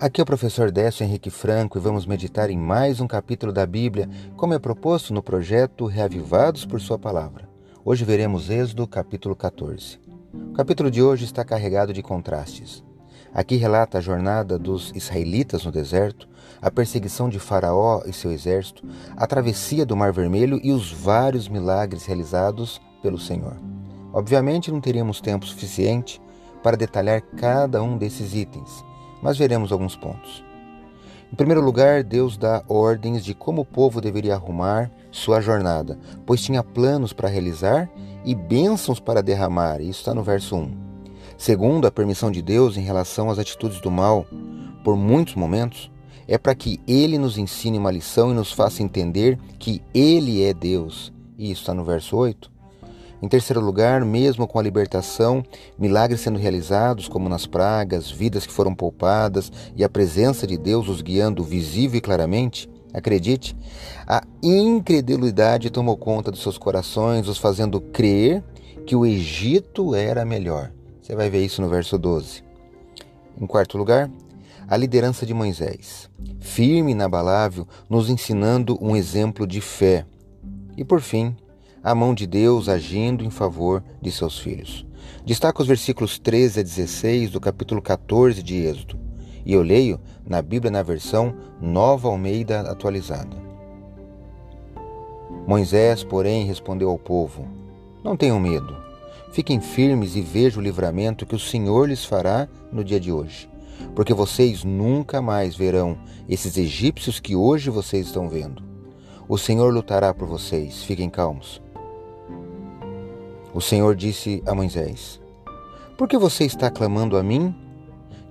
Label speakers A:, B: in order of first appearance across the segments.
A: Aqui é o professor Décio Henrique Franco e vamos meditar em mais um capítulo da Bíblia, como é proposto no projeto Reavivados por Sua Palavra. Hoje veremos Êxodo, capítulo 14. O capítulo de hoje está carregado de contrastes. Aqui relata a jornada dos israelitas no deserto, a perseguição de Faraó e seu exército, a travessia do Mar Vermelho e os vários milagres realizados pelo Senhor. Obviamente não teríamos tempo suficiente para detalhar cada um desses itens mas veremos alguns pontos. Em primeiro lugar, Deus dá ordens de como o povo deveria arrumar sua jornada, pois tinha planos para realizar e bênçãos para derramar. Isso está no verso 1. Segundo, a permissão de Deus em relação às atitudes do mal, por muitos momentos, é para que Ele nos ensine uma lição e nos faça entender que Ele é Deus. Isso está no verso 8. Em terceiro lugar, mesmo com a libertação, milagres sendo realizados, como nas pragas, vidas que foram poupadas e a presença de Deus os guiando visível e claramente, acredite, a incredulidade tomou conta dos seus corações, os fazendo crer que o Egito era melhor. Você vai ver isso no verso 12. Em quarto lugar, a liderança de Moisés, firme e inabalável, nos ensinando um exemplo de fé. E por fim, a mão de Deus agindo em favor de seus filhos. Destaca os versículos 13 a 16 do capítulo 14 de Êxodo, e eu leio na Bíblia na versão Nova Almeida atualizada. Moisés, porém, respondeu ao povo: Não tenham medo. Fiquem firmes e vejam o livramento que o Senhor lhes fará no dia de hoje, porque vocês nunca mais verão esses egípcios que hoje vocês estão vendo. O Senhor lutará por vocês, fiquem calmos. O Senhor disse a Moisés: Por que você está clamando a mim?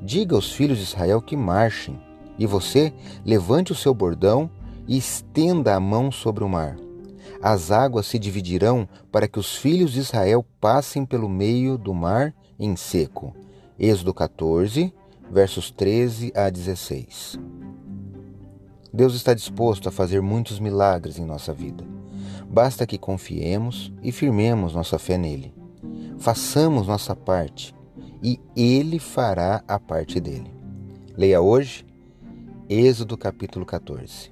A: Diga aos filhos de Israel que marchem, e você levante o seu bordão e estenda a mão sobre o mar. As águas se dividirão para que os filhos de Israel passem pelo meio do mar em seco. Êxodo 14, versos 13 a 16. Deus está disposto a fazer muitos milagres em nossa vida. Basta que confiemos e firmemos nossa fé nele. Façamos nossa parte e ele fará a parte dele. Leia hoje Êxodo capítulo 14.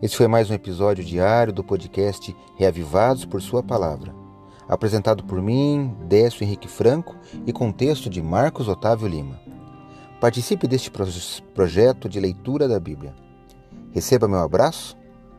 A: Esse foi mais um episódio diário do podcast Reavivados por Sua Palavra, apresentado por mim, Décio Henrique Franco e com texto de Marcos Otávio Lima. Participe deste projeto de leitura da Bíblia. Receba meu abraço